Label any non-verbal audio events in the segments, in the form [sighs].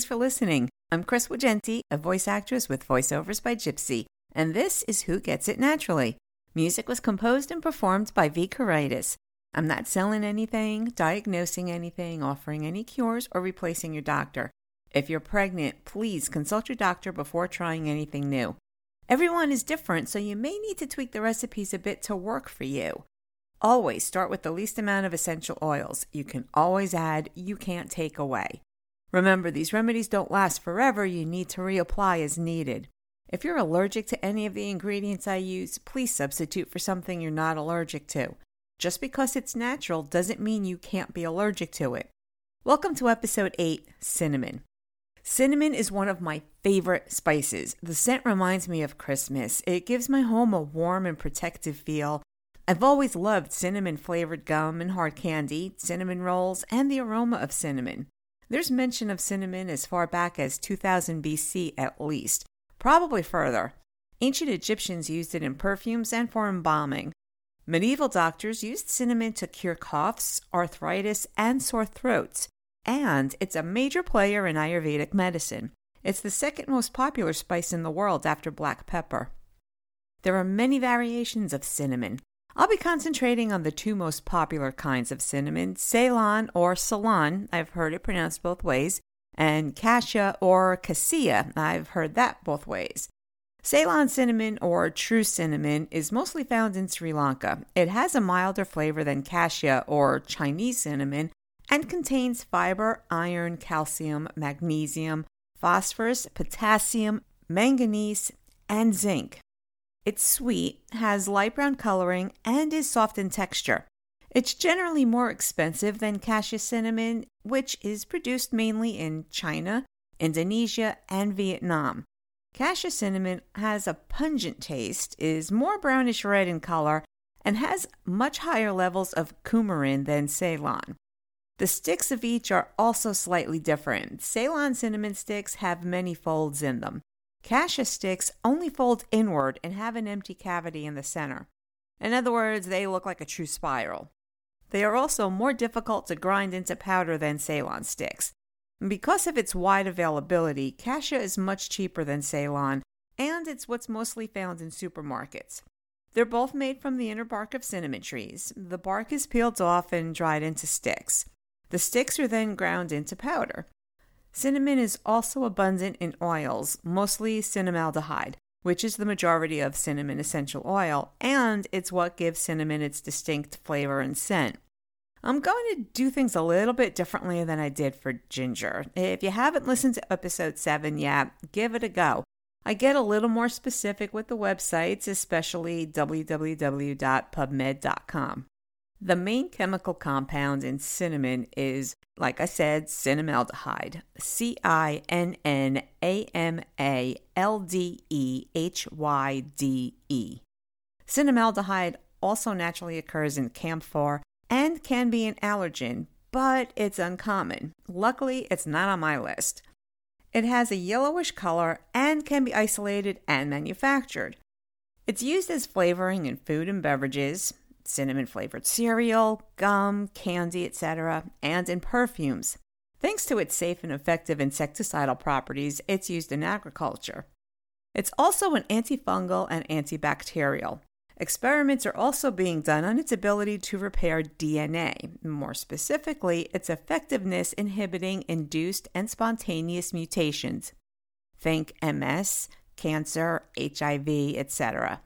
thanks for listening. I'm Chris Wagenti, a voice actress with Voiceovers by Gypsy, and this is Who Gets It Naturally. Music was composed and performed by V. Karaitis. I'm not selling anything, diagnosing anything, offering any cures, or replacing your doctor. If you're pregnant, please consult your doctor before trying anything new. Everyone is different, so you may need to tweak the recipes a bit to work for you. Always start with the least amount of essential oils. You can always add, you can't take away. Remember, these remedies don't last forever. You need to reapply as needed. If you're allergic to any of the ingredients I use, please substitute for something you're not allergic to. Just because it's natural doesn't mean you can't be allergic to it. Welcome to episode 8 Cinnamon. Cinnamon is one of my favorite spices. The scent reminds me of Christmas. It gives my home a warm and protective feel. I've always loved cinnamon flavored gum and hard candy, cinnamon rolls, and the aroma of cinnamon. There's mention of cinnamon as far back as 2000 BC at least, probably further. Ancient Egyptians used it in perfumes and for embalming. Medieval doctors used cinnamon to cure coughs, arthritis, and sore throats and it's a major player in Ayurvedic medicine. It's the second most popular spice in the world after black pepper. There are many variations of cinnamon. I'll be concentrating on the two most popular kinds of cinnamon Ceylon or Ceylon, I've heard it pronounced both ways, and Cassia or Cassia, I've heard that both ways. Ceylon cinnamon or true cinnamon is mostly found in Sri Lanka. It has a milder flavor than Cassia or Chinese cinnamon, and contains fiber, iron, calcium, magnesium, phosphorus, potassium, manganese, and zinc. It's sweet, has light brown coloring, and is soft in texture. It's generally more expensive than cassia cinnamon, which is produced mainly in China, Indonesia, and Vietnam. Cassia cinnamon has a pungent taste, is more brownish red in color, and has much higher levels of coumarin than Ceylon. The sticks of each are also slightly different. Ceylon cinnamon sticks have many folds in them. Cassia sticks only fold inward and have an empty cavity in the center. In other words, they look like a true spiral. They are also more difficult to grind into powder than Ceylon sticks. Because of its wide availability, Cassia is much cheaper than Ceylon, and it's what's mostly found in supermarkets. They're both made from the inner bark of cinnamon trees. The bark is peeled off and dried into sticks. The sticks are then ground into powder. Cinnamon is also abundant in oils, mostly cinnamaldehyde, which is the majority of cinnamon essential oil, and it's what gives cinnamon its distinct flavor and scent. I'm going to do things a little bit differently than I did for ginger. If you haven't listened to episode 7 yet, give it a go. I get a little more specific with the websites, especially www.pubmed.com. The main chemical compound in cinnamon is, like I said, cinnamaldehyde. C I N N A M A L D E H Y D E. Cinnamaldehyde also naturally occurs in camphor and can be an allergen, but it's uncommon. Luckily, it's not on my list. It has a yellowish color and can be isolated and manufactured. It's used as flavoring in food and beverages, cinnamon flavored cereal, gum, candy, etc., and in perfumes. Thanks to its safe and effective insecticidal properties, it's used in agriculture. It's also an antifungal and antibacterial. Experiments are also being done on its ability to repair DNA, more specifically, its effectiveness inhibiting induced and spontaneous mutations. Think MS, cancer, HIV, etc.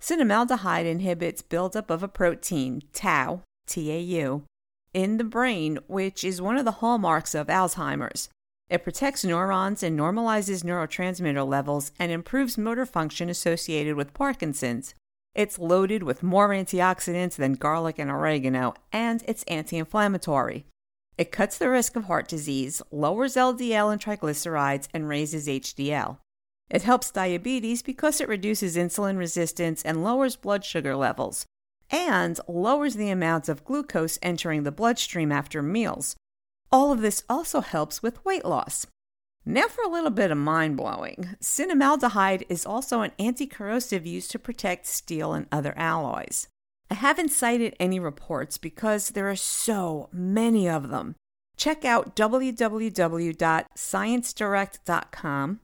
Cinnamaldehyde inhibits buildup of a protein, tau, TAU, in the brain, which is one of the hallmarks of Alzheimer's. It protects neurons and normalizes neurotransmitter levels and improves motor function associated with Parkinson's. It's loaded with more antioxidants than garlic and oregano, and it's anti inflammatory. It cuts the risk of heart disease, lowers LDL and triglycerides, and raises HDL. It helps diabetes because it reduces insulin resistance and lowers blood sugar levels, and lowers the amounts of glucose entering the bloodstream after meals. All of this also helps with weight loss. Now, for a little bit of mind blowing cinnamaldehyde is also an anti corrosive used to protect steel and other alloys. I haven't cited any reports because there are so many of them. check out www.sciencedirect.com,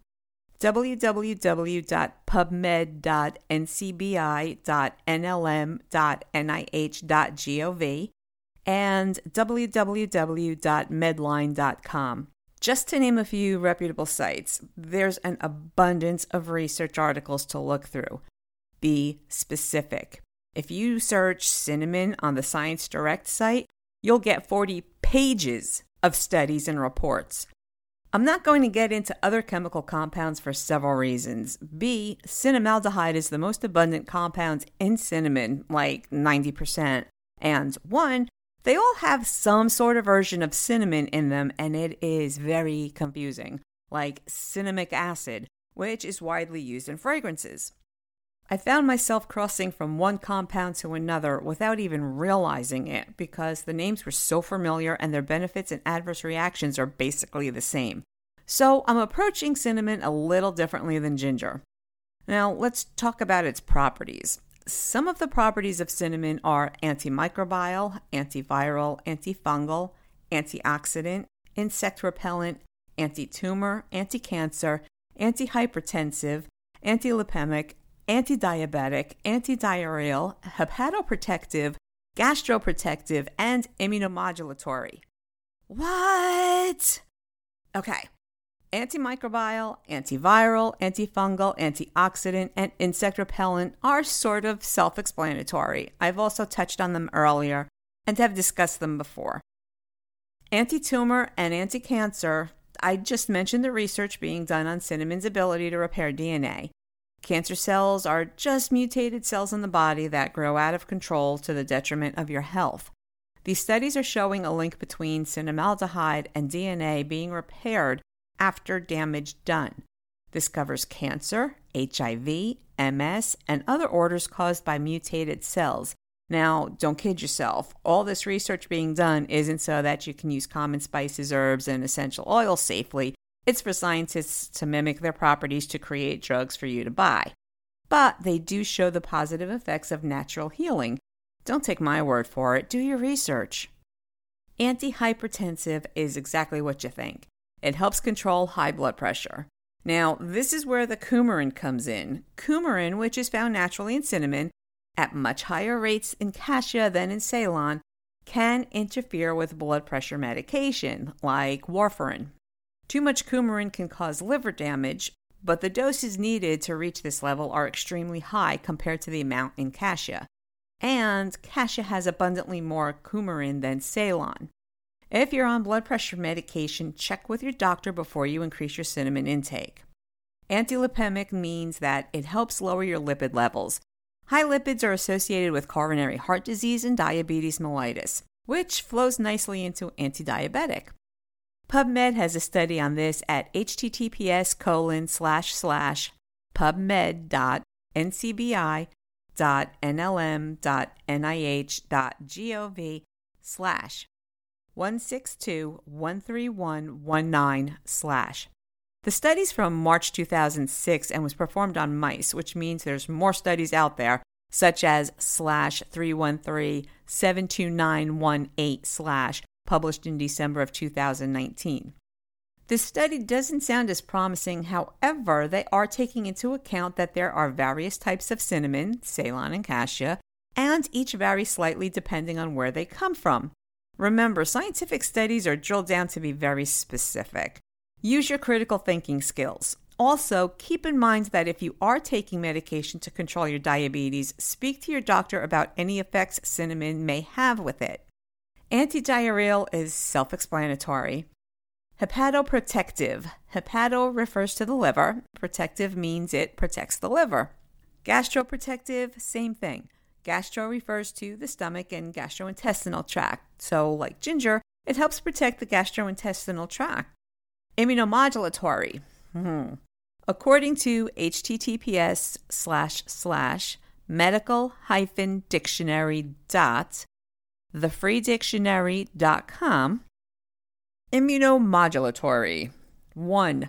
www.pubmed.ncbi.nlm.nih.gov, and www.medline.com. Just to name a few reputable sites, there's an abundance of research articles to look through. Be specific. If you search cinnamon on the Science Direct site, you'll get 40 pages of studies and reports. I'm not going to get into other chemical compounds for several reasons. B, cinnamaldehyde is the most abundant compound in cinnamon, like 90%. And one, they all have some sort of version of cinnamon in them, and it is very confusing, like cinnamic acid, which is widely used in fragrances. I found myself crossing from one compound to another without even realizing it because the names were so familiar and their benefits and adverse reactions are basically the same. So I'm approaching cinnamon a little differently than ginger. Now, let's talk about its properties. Some of the properties of cinnamon are antimicrobial, antiviral, antifungal, antioxidant, insect repellent, anti tumor, anti cancer, antihypertensive, antilipemic, anti-diabetic, anti-diarrheal, hepatoprotective, gastroprotective, and immunomodulatory. What? Okay. Antimicrobial, antiviral, antifungal, antioxidant, and insect repellent are sort of self explanatory. I've also touched on them earlier and have discussed them before. Anti tumor and anti cancer, I just mentioned the research being done on cinnamon's ability to repair DNA. Cancer cells are just mutated cells in the body that grow out of control to the detriment of your health. These studies are showing a link between cinnamaldehyde and DNA being repaired after damage done. This covers cancer, HIV, MS, and other orders caused by mutated cells. Now, don't kid yourself. All this research being done isn't so that you can use common spices, herbs, and essential oils safely. It's for scientists to mimic their properties to create drugs for you to buy. But they do show the positive effects of natural healing. Don't take my word for it, do your research. Antihypertensive is exactly what you think. It helps control high blood pressure. Now, this is where the coumarin comes in. Coumarin, which is found naturally in cinnamon, at much higher rates in cassia than in Ceylon, can interfere with blood pressure medication like warfarin. Too much coumarin can cause liver damage, but the doses needed to reach this level are extremely high compared to the amount in cassia. And cassia has abundantly more coumarin than Ceylon. If you're on blood pressure medication, check with your doctor before you increase your cinnamon intake. Antilipemic means that it helps lower your lipid levels. High lipids are associated with coronary heart disease and diabetes mellitus, which flows nicely into anti-diabetic. PubMed has a study on this at https colon slash slash pubmed.ncbi.nlm.nih.gov slash 162-13119 slash. The study's from March 2006 and was performed on mice, which means there's more studies out there, such as slash 313 72918 slash published in December of 2019. This study doesn't sound as promising, however, they are taking into account that there are various types of cinnamon, Ceylon and cassia, and each vary slightly depending on where they come from. Remember, scientific studies are drilled down to be very specific. Use your critical thinking skills. Also, keep in mind that if you are taking medication to control your diabetes, speak to your doctor about any effects cinnamon may have with it. Antidiarrheal is self explanatory. Hepatoprotective. Hepato refers to the liver, protective means it protects the liver. Gastroprotective, same thing. Gastro refers to the stomach and gastrointestinal tract. So, like ginger, it helps protect the gastrointestinal tract. Immunomodulatory. Hmm. According to https slash slash medical hyphen dictionary dot thefreedictionary.com. Immunomodulatory. 1.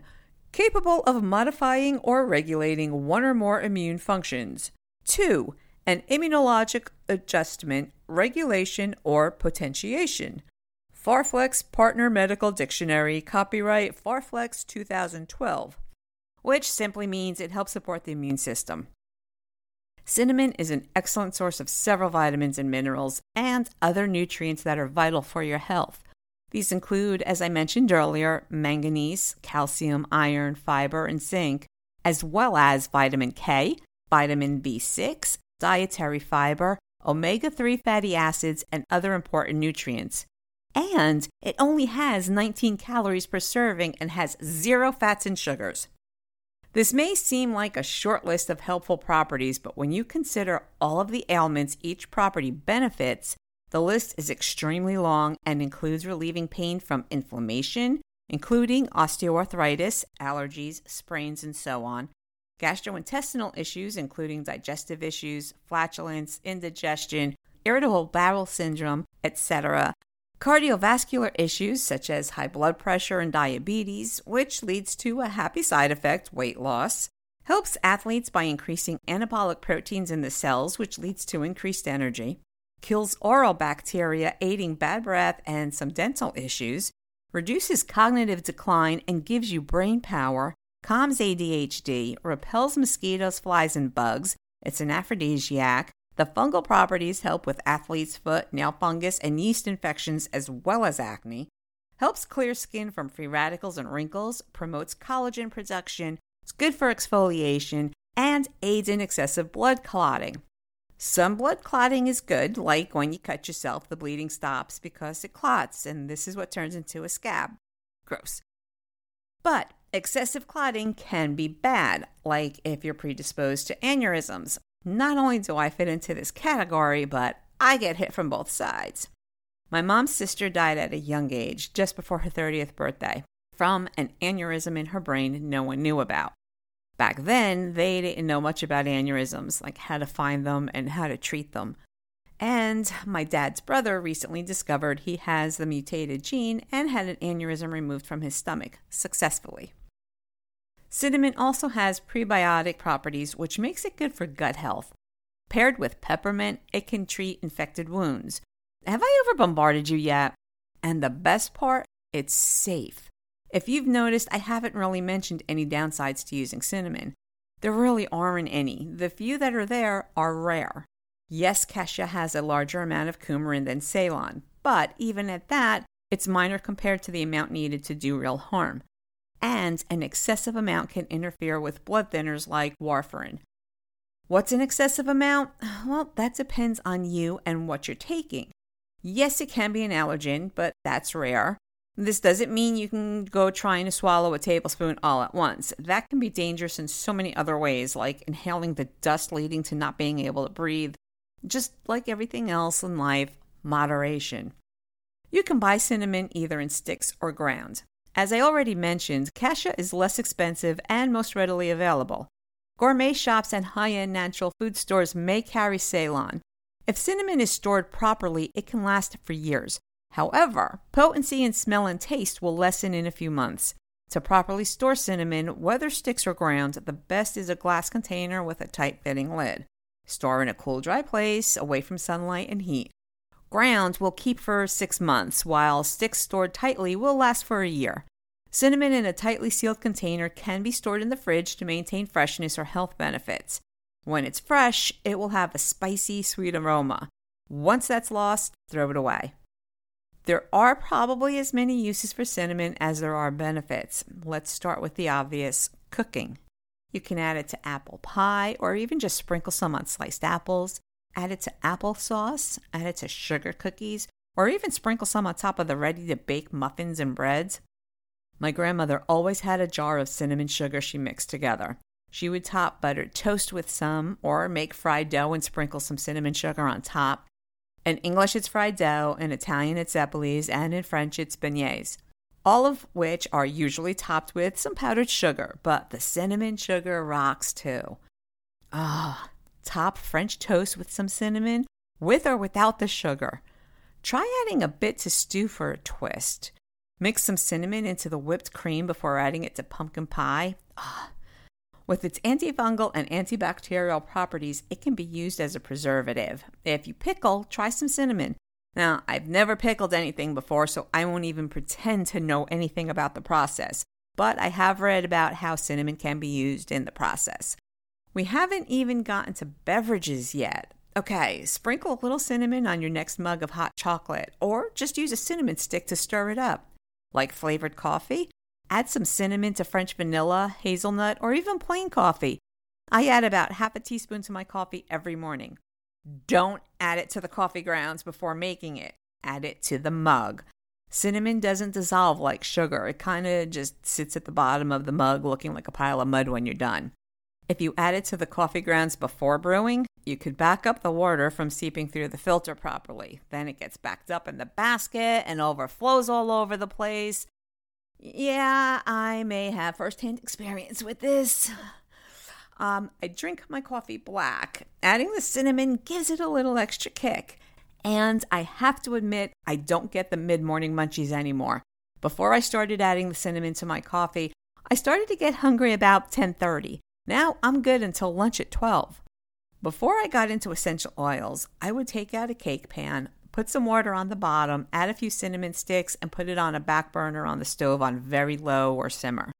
Capable of modifying or regulating one or more immune functions. 2. An immunologic adjustment, regulation, or potentiation. Farlex Partner Medical Dictionary, copyright Farlex 2012, which simply means it helps support the immune system. Cinnamon is an excellent source of several vitamins and minerals and other nutrients that are vital for your health. These include, as I mentioned earlier, manganese, calcium, iron, fiber, and zinc, as well as vitamin K, vitamin B6, dietary fiber, omega 3 fatty acids, and other important nutrients. And it only has 19 calories per serving and has zero fats and sugars. This may seem like a short list of helpful properties, but when you consider all of the ailments each property benefits, the list is extremely long and includes relieving pain from inflammation, including osteoarthritis, allergies, sprains, and so on, gastrointestinal issues, including digestive issues, flatulence, indigestion, irritable bowel syndrome, etc., cardiovascular issues such as high blood pressure and diabetes, which leads to a happy side effect, weight loss, helps athletes by increasing anabolic proteins in the cells, which leads to increased energy, kills oral bacteria, aiding bad breath and some dental issues, reduces cognitive decline and gives you brain power, calms ADHD, repels mosquitoes, flies, and bugs. It's an aphrodisiac, the fungal properties help with athlete's foot, nail fungus, and yeast infections, as well as acne. Helps clear skin from free radicals and wrinkles, promotes collagen production, it's good for exfoliation, and aids in excessive blood clotting. Some blood clotting is good, like when you cut yourself, the bleeding stops because it clots, and this is what turns into a scab. Gross. But excessive clotting can be bad, like if you're predisposed to aneurysms, not only do I fit into this category, but I get hit from both sides. My mom's sister died at a young age, just before her 30th birthday, from an aneurysm in her brain no one knew about. Back then, they didn't know much about aneurysms, like how to find them and how to treat them. And my dad's brother recently discovered he has the mutated gene and had an aneurysm removed from his stomach successfully. Cinnamon also has prebiotic properties, which makes it good for gut health. Paired with peppermint, it can treat infected wounds. Have I ever bombarded you yet? And the best part, it's safe. If you've noticed, I haven't really mentioned any downsides to using cinnamon. There really aren't any. The few that are there are rare. Yes, cassia has a larger amount of coumarin than Ceylon, but even at that, it's minor compared to the amount needed to do real harm and an excessive amount can interfere with blood thinners like warfarin. What's an excessive amount? [sighs] Well, that depends on you and what you're taking. Yes, it can be an allergen, but that's rare. This doesn't mean you can go trying to swallow a tablespoon all at once. That can be dangerous in so many other ways, like inhaling the dust leading to not being able to breathe. Just like everything else in life, moderation. You can buy cinnamon either in sticks or ground. As I already mentioned, cassia is less expensive and most readily available. Gourmet shops and high end natural food stores may carry Ceylon. If cinnamon is stored properly, it can last for years. However, potency and smell and taste will lessen in a few months. To properly store cinnamon, whether sticks or ground, the best is a glass container with a tight fitting lid. Store in a cool, dry place away from sunlight and heat. Ground will keep for six months, while sticks stored tightly will last for a year. Cinnamon in a tightly sealed container can be stored in the fridge to maintain freshness or health benefits. When it's fresh, it will have a spicy, sweet aroma. Once that's lost, throw it away. There are probably as many uses for cinnamon as there are benefits. Let's start with the obvious cooking. You can add it to apple pie or even just sprinkle some on sliced apples, add it to applesauce, add it to sugar cookies, or even sprinkle some on top of the ready to bake muffins and breads. My grandmother always had a jar of cinnamon sugar she mixed together. She would top buttered toast with some, or make fried dough and sprinkle some cinnamon sugar on top. In English, it's fried dough, in Italian, it's eppies, and in French, it's beignets. All of which are usually topped with some powdered sugar, but the cinnamon sugar rocks too. Ah, Top French toast with some cinnamon, with or without the sugar. Try adding a bit to stew for a twist. Mix some cinnamon into the whipped cream before adding it to pumpkin pie. Ah. With its antifungal and antibacterial properties, it can be used as a preservative. If you pickle, try some cinnamon. Now, I've never pickled anything before, so I won't even pretend to know anything about the process, but I have read about how cinnamon can be used in the process. We haven't even gotten to beverages yet. Okay, sprinkle a little cinnamon on your next mug of hot chocolate, or just use a cinnamon stick to stir it up. Like flavored coffee? Add some cinnamon to French vanilla, hazelnut, or even plain coffee. I add about half a teaspoon to my coffee every morning. Don't add it to the coffee grounds before making it. Add it to the mug. Cinnamon doesn't dissolve like sugar. It kind of just sits at the bottom of the mug looking like a pile of mud when you're done. If you add it to the coffee grounds before brewing, you could back up the water from seeping through the filter properly. Then it gets backed up in the basket and overflows all over the place. Yeah, I may have firsthand experience with this. Um, I drink my coffee black. Adding the cinnamon gives it a little extra kick. And I have to admit, I don't get the mid morning munchies anymore. Before I started adding the cinnamon to my coffee, I started to get hungry about 10:30. Now I'm good until lunch at 12. Before I got into essential oils, I would take out a cake pan, put some water on the bottom, add a few cinnamon sticks, and put it on a back burner on the stove on very low or simmer.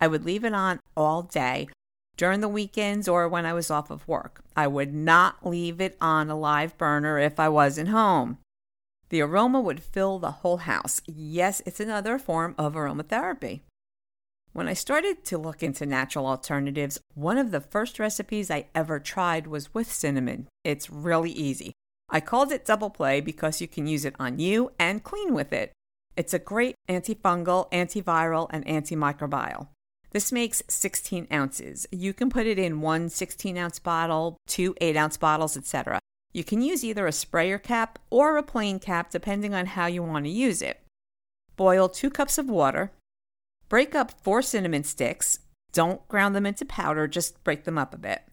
I would leave it on all day during the weekends or when I was off of work. I would not leave it on a live burner if I wasn't home. The aroma would fill the whole house. Yes, it's another form of aromatherapy. When I started to look into natural alternatives, one of the first recipes I ever tried was with cinnamon. It's really easy. I called it double play because you can use it on you and clean with it. It's a great antifungal, antiviral, and antimicrobial. This makes 16 ounces. You can put it in one 16 ounce bottle, two 8 ounce bottles, etc. You can use either a sprayer cap or a plain cap depending on how you want to use it. Boil two cups of water, Break up four cinnamon sticks. Don't ground them into powder, just break them up a bit.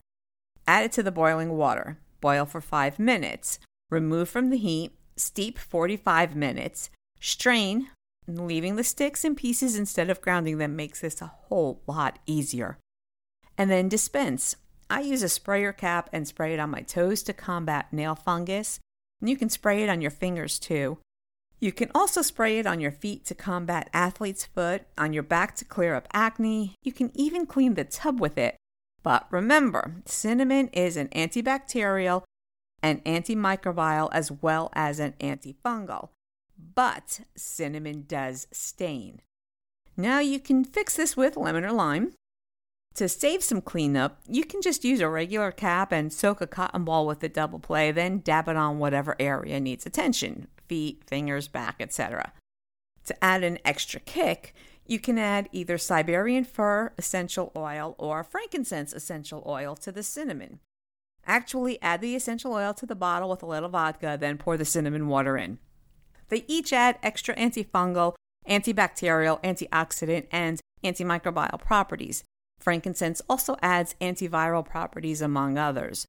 Add it to the boiling water. Boil for five minutes. Remove from the heat. Steep 45 minutes. Strain. Leaving the sticks in pieces instead of grounding them makes this a whole lot easier. And then dispense. I use a sprayer cap and spray it on my toes to combat nail fungus. You can spray it on your fingers too. You can also spray it on your feet to combat athlete's foot, on your back to clear up acne. You can even clean the tub with it. But remember, cinnamon is an antibacterial and antimicrobial as well as an antifungal. But cinnamon does stain. Now you can fix this with lemon or lime. To save some cleanup, you can just use a regular cap and soak a cotton ball with the double play, then dab it on whatever area needs attention feet, fingers, back, etc. To add an extra kick, you can add either Siberian fir essential oil or frankincense essential oil to the cinnamon. Actually, add the essential oil to the bottle with a little vodka, then pour the cinnamon water in. They each add extra antifungal, antibacterial, antioxidant, and antimicrobial properties. Frankincense also adds antiviral properties, among others.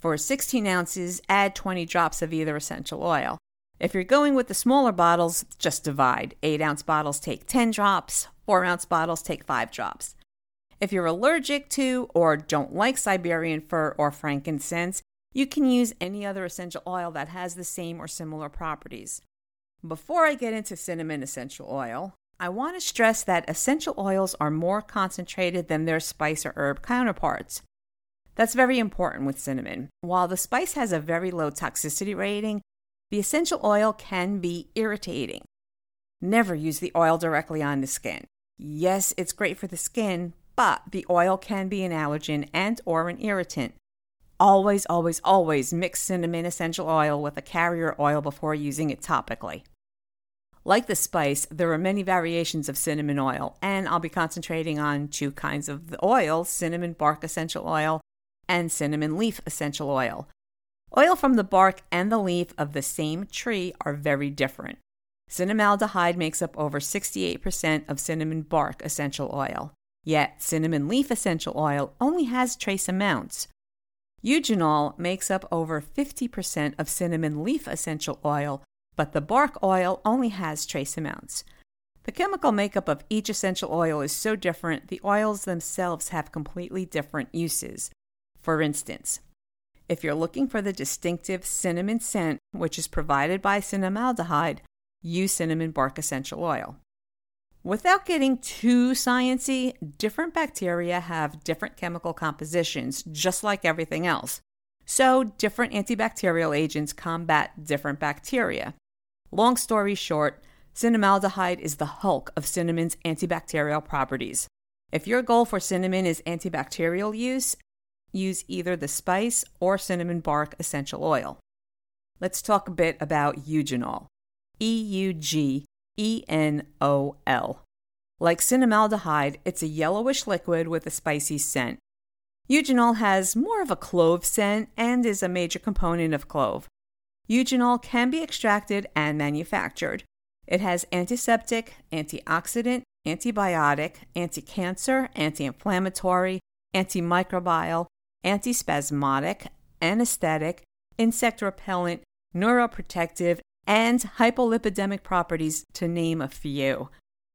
For 16 ounces, add 20 drops of either essential oil. If you're going with the smaller bottles, just divide. 8 ounce bottles take 10 drops, 4 ounce bottles take 5 drops. If you're allergic to or don't like Siberian fir or frankincense, you can use any other essential oil that has the same or similar properties. Before I get into cinnamon essential oil, I want to stress that essential oils are more concentrated than their spice or herb counterparts. That's very important with cinnamon. While the spice has a very low toxicity rating, the essential oil can be irritating. Never use the oil directly on the skin. Yes, it's great for the skin, but the oil can be an allergen and or an irritant. Always, always, always mix cinnamon essential oil with a carrier oil before using it topically. Like the spice, there are many variations of cinnamon oil, and I'll be concentrating on two kinds of the oil cinnamon bark essential oil and cinnamon leaf essential oil. Oil from the bark and the leaf of the same tree are very different. Cinnamaldehyde makes up over 68% of cinnamon bark essential oil, yet cinnamon leaf essential oil only has trace amounts. Eugenol makes up over 50% of cinnamon leaf essential oil, but the bark oil only has trace amounts. The chemical makeup of each essential oil is so different, the oils themselves have completely different uses. For instance, If you're looking for the distinctive cinnamon scent, which is provided by cinnamaldehyde, use cinnamon bark essential oil. Without getting too sciency, different bacteria have different chemical compositions, just like everything else. So, different antibacterial agents combat different bacteria. Long story short, cinnamaldehyde is the hulk of cinnamon's antibacterial properties. If your goal for cinnamon is antibacterial use, use either the spice or cinnamon bark essential oil. Let's talk a bit about eugenol. E U G E N O L. Like cinnamaldehyde, it's a yellowish liquid with a spicy scent. Eugenol has more of a clove scent and is a major component of clove. Eugenol can be extracted and manufactured. It has antiseptic, antioxidant, antibiotic, anti-cancer, anti-inflammatory, antimicrobial, antispasmodic, anesthetic, insect repellent, neuroprotective, and hypolipidemic properties, to name a few.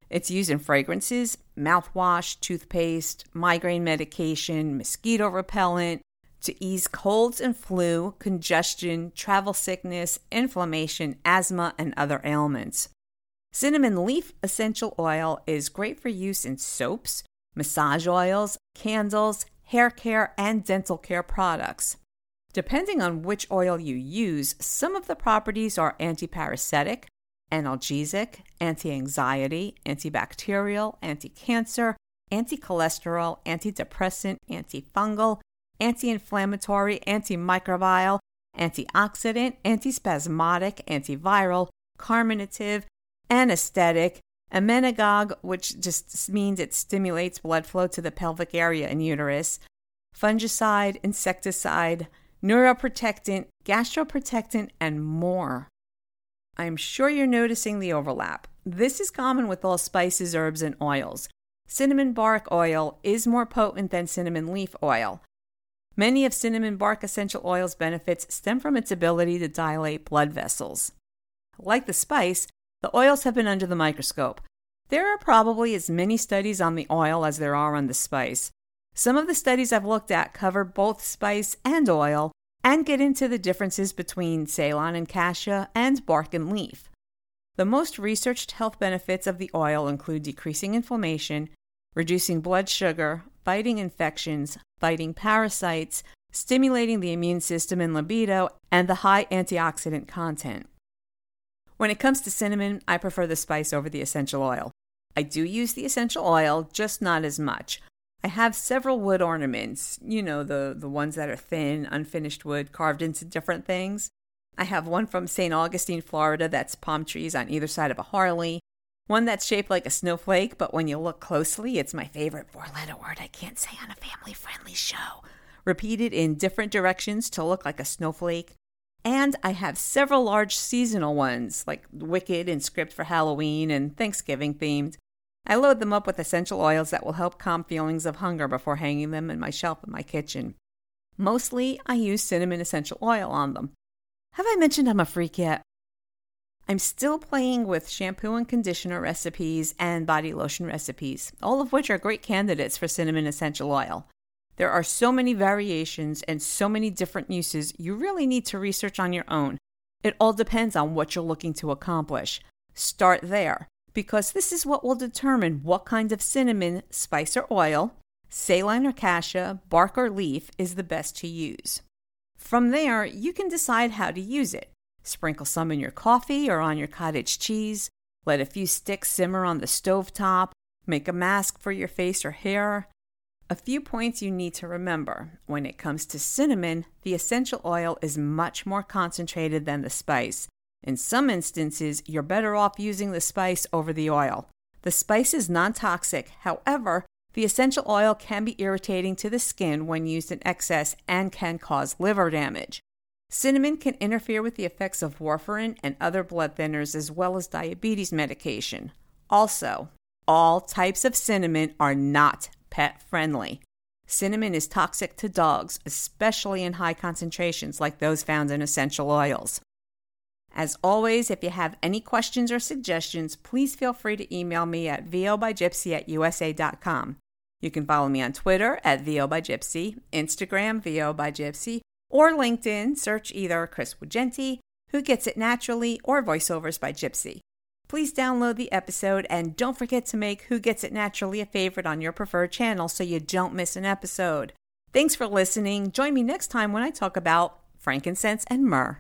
It's used in fragrances, mouthwash, toothpaste, migraine medication, mosquito repellent, to ease colds and flu, congestion, travel sickness, inflammation, asthma, and other ailments. Cinnamon leaf essential oil is great for use in soaps, massage oils, candles, hair care, and dental care products. Depending on which oil you use, some of the properties are antiparasitic, analgesic, anti anxiety, antibacterial, anti cancer, anti cholesterol, antidepressant, antifungal, anti inflammatory, antimicrobial, antioxidant, antispasmodic, antiviral, carminative, anesthetic, emmenagogue, which just means it stimulates blood flow to the pelvic area and uterus, fungicide, insecticide, neuroprotectant, gastroprotectant, and more. I'm sure you're noticing the overlap. This is common with all spices, herbs, and oils. Cinnamon bark oil is more potent than cinnamon leaf oil. Many of cinnamon bark essential oil's benefits stem from its ability to dilate blood vessels. Like the spice, the oils have been under the microscope. There are probably as many studies on the oil as there are on the spice. Some of the studies I've looked at cover both spice and oil and get into the differences between Ceylon and cassia and bark and leaf. The most researched health benefits of the oil include decreasing inflammation, reducing blood sugar, fighting infections, fighting parasites, stimulating the immune system and libido, and the high antioxidant content. When it comes to cinnamon, I prefer the spice over the essential oil. I do use the essential oil, just not as much. I have several wood ornaments, you know, the, the ones that are thin, unfinished wood carved into different things. I have one from St. Augustine, Florida, that's palm trees on either side of a Harley. One that's shaped like a snowflake, but when you look closely, it's my favorite four letter word I can't say on a family friendly show. Repeated in different directions to look like a snowflake. And I have several large seasonal ones, like Wicked and Script for Halloween and Thanksgiving themed. I load them up with essential oils that will help calm feelings of hunger before hanging them in my shelf in my kitchen. Mostly, I use cinnamon essential oil on them. Have I mentioned I'm a freak yet? I'm still playing with shampoo and conditioner recipes and body lotion recipes, all of which are great candidates for cinnamon essential oil. There are so many variations and so many different uses, you really need to research on your own. It all depends on what you're looking to accomplish. Start there, because this is what will determine what kind of cinnamon, spice, or oil, Ceylon or cassia, bark or leaf is the best to use. From there, you can decide how to use it. Sprinkle some in your coffee or on your cottage cheese. Let a few sticks simmer on the stove top. Make a mask for your face or hair. A few points you need to remember. When it comes to cinnamon, the essential oil is much more concentrated than the spice. In some instances, you're better off using the spice over the oil. The spice is non toxic, however, the essential oil can be irritating to the skin when used in excess and can cause liver damage. Cinnamon can interfere with the effects of warfarin and other blood thinners as well as diabetes medication. Also, all types of cinnamon are not pet friendly. Cinnamon is toxic to dogs, especially in high concentrations like those found in essential oils. As always, if you have any questions or suggestions, please feel free to email me at vobygypsy at usa.com. You can follow me on Twitter at vobygypsy, Instagram vobygypsy, or LinkedIn, search either Chris Wagenti, Who Gets It Naturally, or Voiceovers by Gypsy. Please download the episode and don't forget to make Who Gets It Naturally a favorite on your preferred channel so you don't miss an episode. Thanks for listening. Join me next time when I talk about frankincense and myrrh.